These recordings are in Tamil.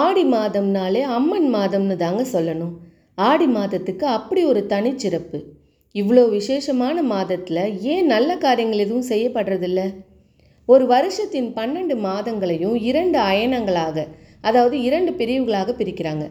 ஆடி மாதம்னாலே அம்மன் மாதம்னு தாங்க சொல்லணும். ஆடி மாதத்துக்கு அப்படி ஒரு தனிச்சிறப்பு. இவ்வளோ விசேஷமான மாதத்தில் ஏன் நல்ல காரியங்கள் எதுவும் செய்யப்படுறதில்ல? ஒரு வருஷத்தின் பன்னெண்டு மாதங்களையும் இரண்டு அயனங்களாக அதாவது இரண்டு பிரிவுகளாக பிரிக்கிறாங்க.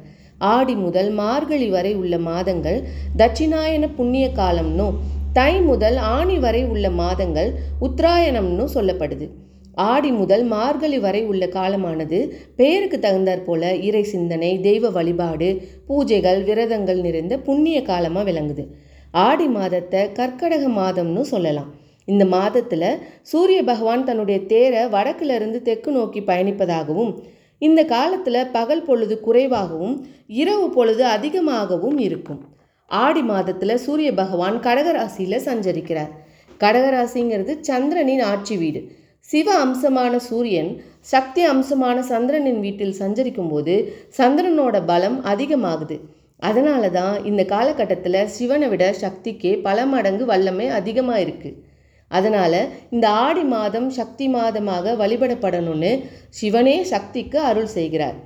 ஆடி முதல் மார்கழி வரை உள்ள மாதங்கள் தட்சிணாயன புண்ணிய காலம்னும் தை முதல் ஆணி வரை உள்ள மாதங்கள் உத்தராயணம்னு சொல்லப்படுது. ஆடி முதல் மார்கழி வரை உள்ள காலமானது பெயருக்கு தகுந்தாற் போல இறை சிந்தனை தெய்வ வழிபாடு பூஜைகள் விரதங்கள் நிறைந்த புண்ணிய காலமாக விளங்குது. ஆடி மாதத்தை கற்கடக மாதம்னு சொல்லலாம். இந்த மாதத்தில் சூரிய பகவான் தன்னுடைய தேரை வடக்கிலிருந்து தெற்கு நோக்கி பயணிப்பதாகவும் இந்த காலத்தில் பகல் பொழுது குறைவாகவும் இரவு பொழுது அதிகமாகவும் இருக்கும். ஆடி மாதத்தில் சூரிய பகவான் கடகராசியில் சஞ்சரிக்கிறார். கடகராசிங்கிறது சந்திரனின் ஆட்சி வீடு. சிவ அம்சமான சூரியன் சக்தி அம்சமான சந்திரனின் வீட்டில் சஞ்சரிக்கும் போது சந்திரனோட பலம் அதிகமாகுது. அதனால தான் இந்த காலகட்டத்தில் சிவனை விட சக்திக்கே பல மடங்கு வல்லமை அதிகமாக இருக்குது அதனால் இந்த ஆடி மாதம் சக்தி மாதமாக வழிபடப்படணும்னு சிவனே சக்திக்கு அருள் செய்கிறார்.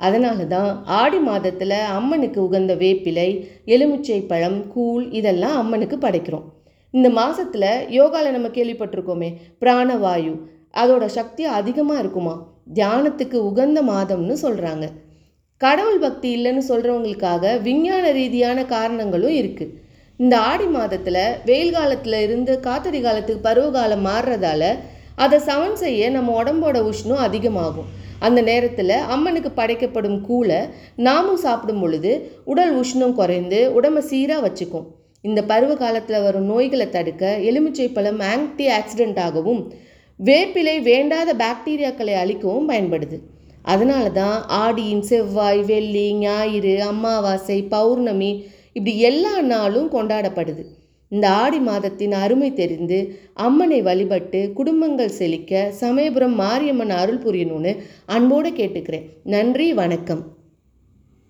அதனால தான் ஆடி மாதத்தில் அம்மனுக்கு உகந்த வேப்பிலை எலுமிச்சை பழம் கூழ் இதெல்லாம் அம்மனுக்கு படைக்கிறோம். இந்த மாதத்தில் யோகாவில் நம்ம கேள்விப்பட்டிருக்கோமே பிராணவாயு. அதோட சக்தி அதிகமாக இருக்குமா? தியானத்துக்கு உகந்த மாதம்னு சொல்கிறாங்க கடவுள் பக்தி இல்லைன்னு சொல்கிறவங்களுக்காக விஞ்ஞான ரீதியான காரணங்களும் இருக்குது இந்த ஆடி மாதத்தில் வெயில் காலத்தில் இருந்து காத்தடி காலத்துக்கு பருவகாலம் மாறுறதால அதை சமன் செய்ய நம்ம உடம்போட உஷ்ணம் அதிகமாகும். அந்த நேரத்தில் அம்மனுக்கு படைக்கப்படும் கூழை நாமும் சாப்பிடும் பொழுது உடல் உஷ்ணம் குறைந்து உடம்பை சீராக வச்சுக்கும். இந்த பருவ காலத்தில் வரும் நோய்களை தடுக்க எலுமிச்சை பழம் ஆன்டி ஆக்சிடென்ட்டாகவும் வேப்பிலை வேண்டாத பாக்டீரியாக்களை அழிக்கவும் பயன்படுது. அதனால தான் ஆடியின் செவ்வாய் வெள்ளி ஞாயிறு அமாவாசை பௌர்ணமி இப்படி எல்லா நாளும் கொண்டாடப்படுது. இந்த ஆடி மாதத்தின் அருமை தெரிந்து அம்மனை வழிபட்டு குடும்பங்கள் செழிக்க சமயபுரம் மாரியம்மன் அருள் புரியணும்னு அன்போடு கேட்டுக்கிறேன். நன்றி வணக்கம்.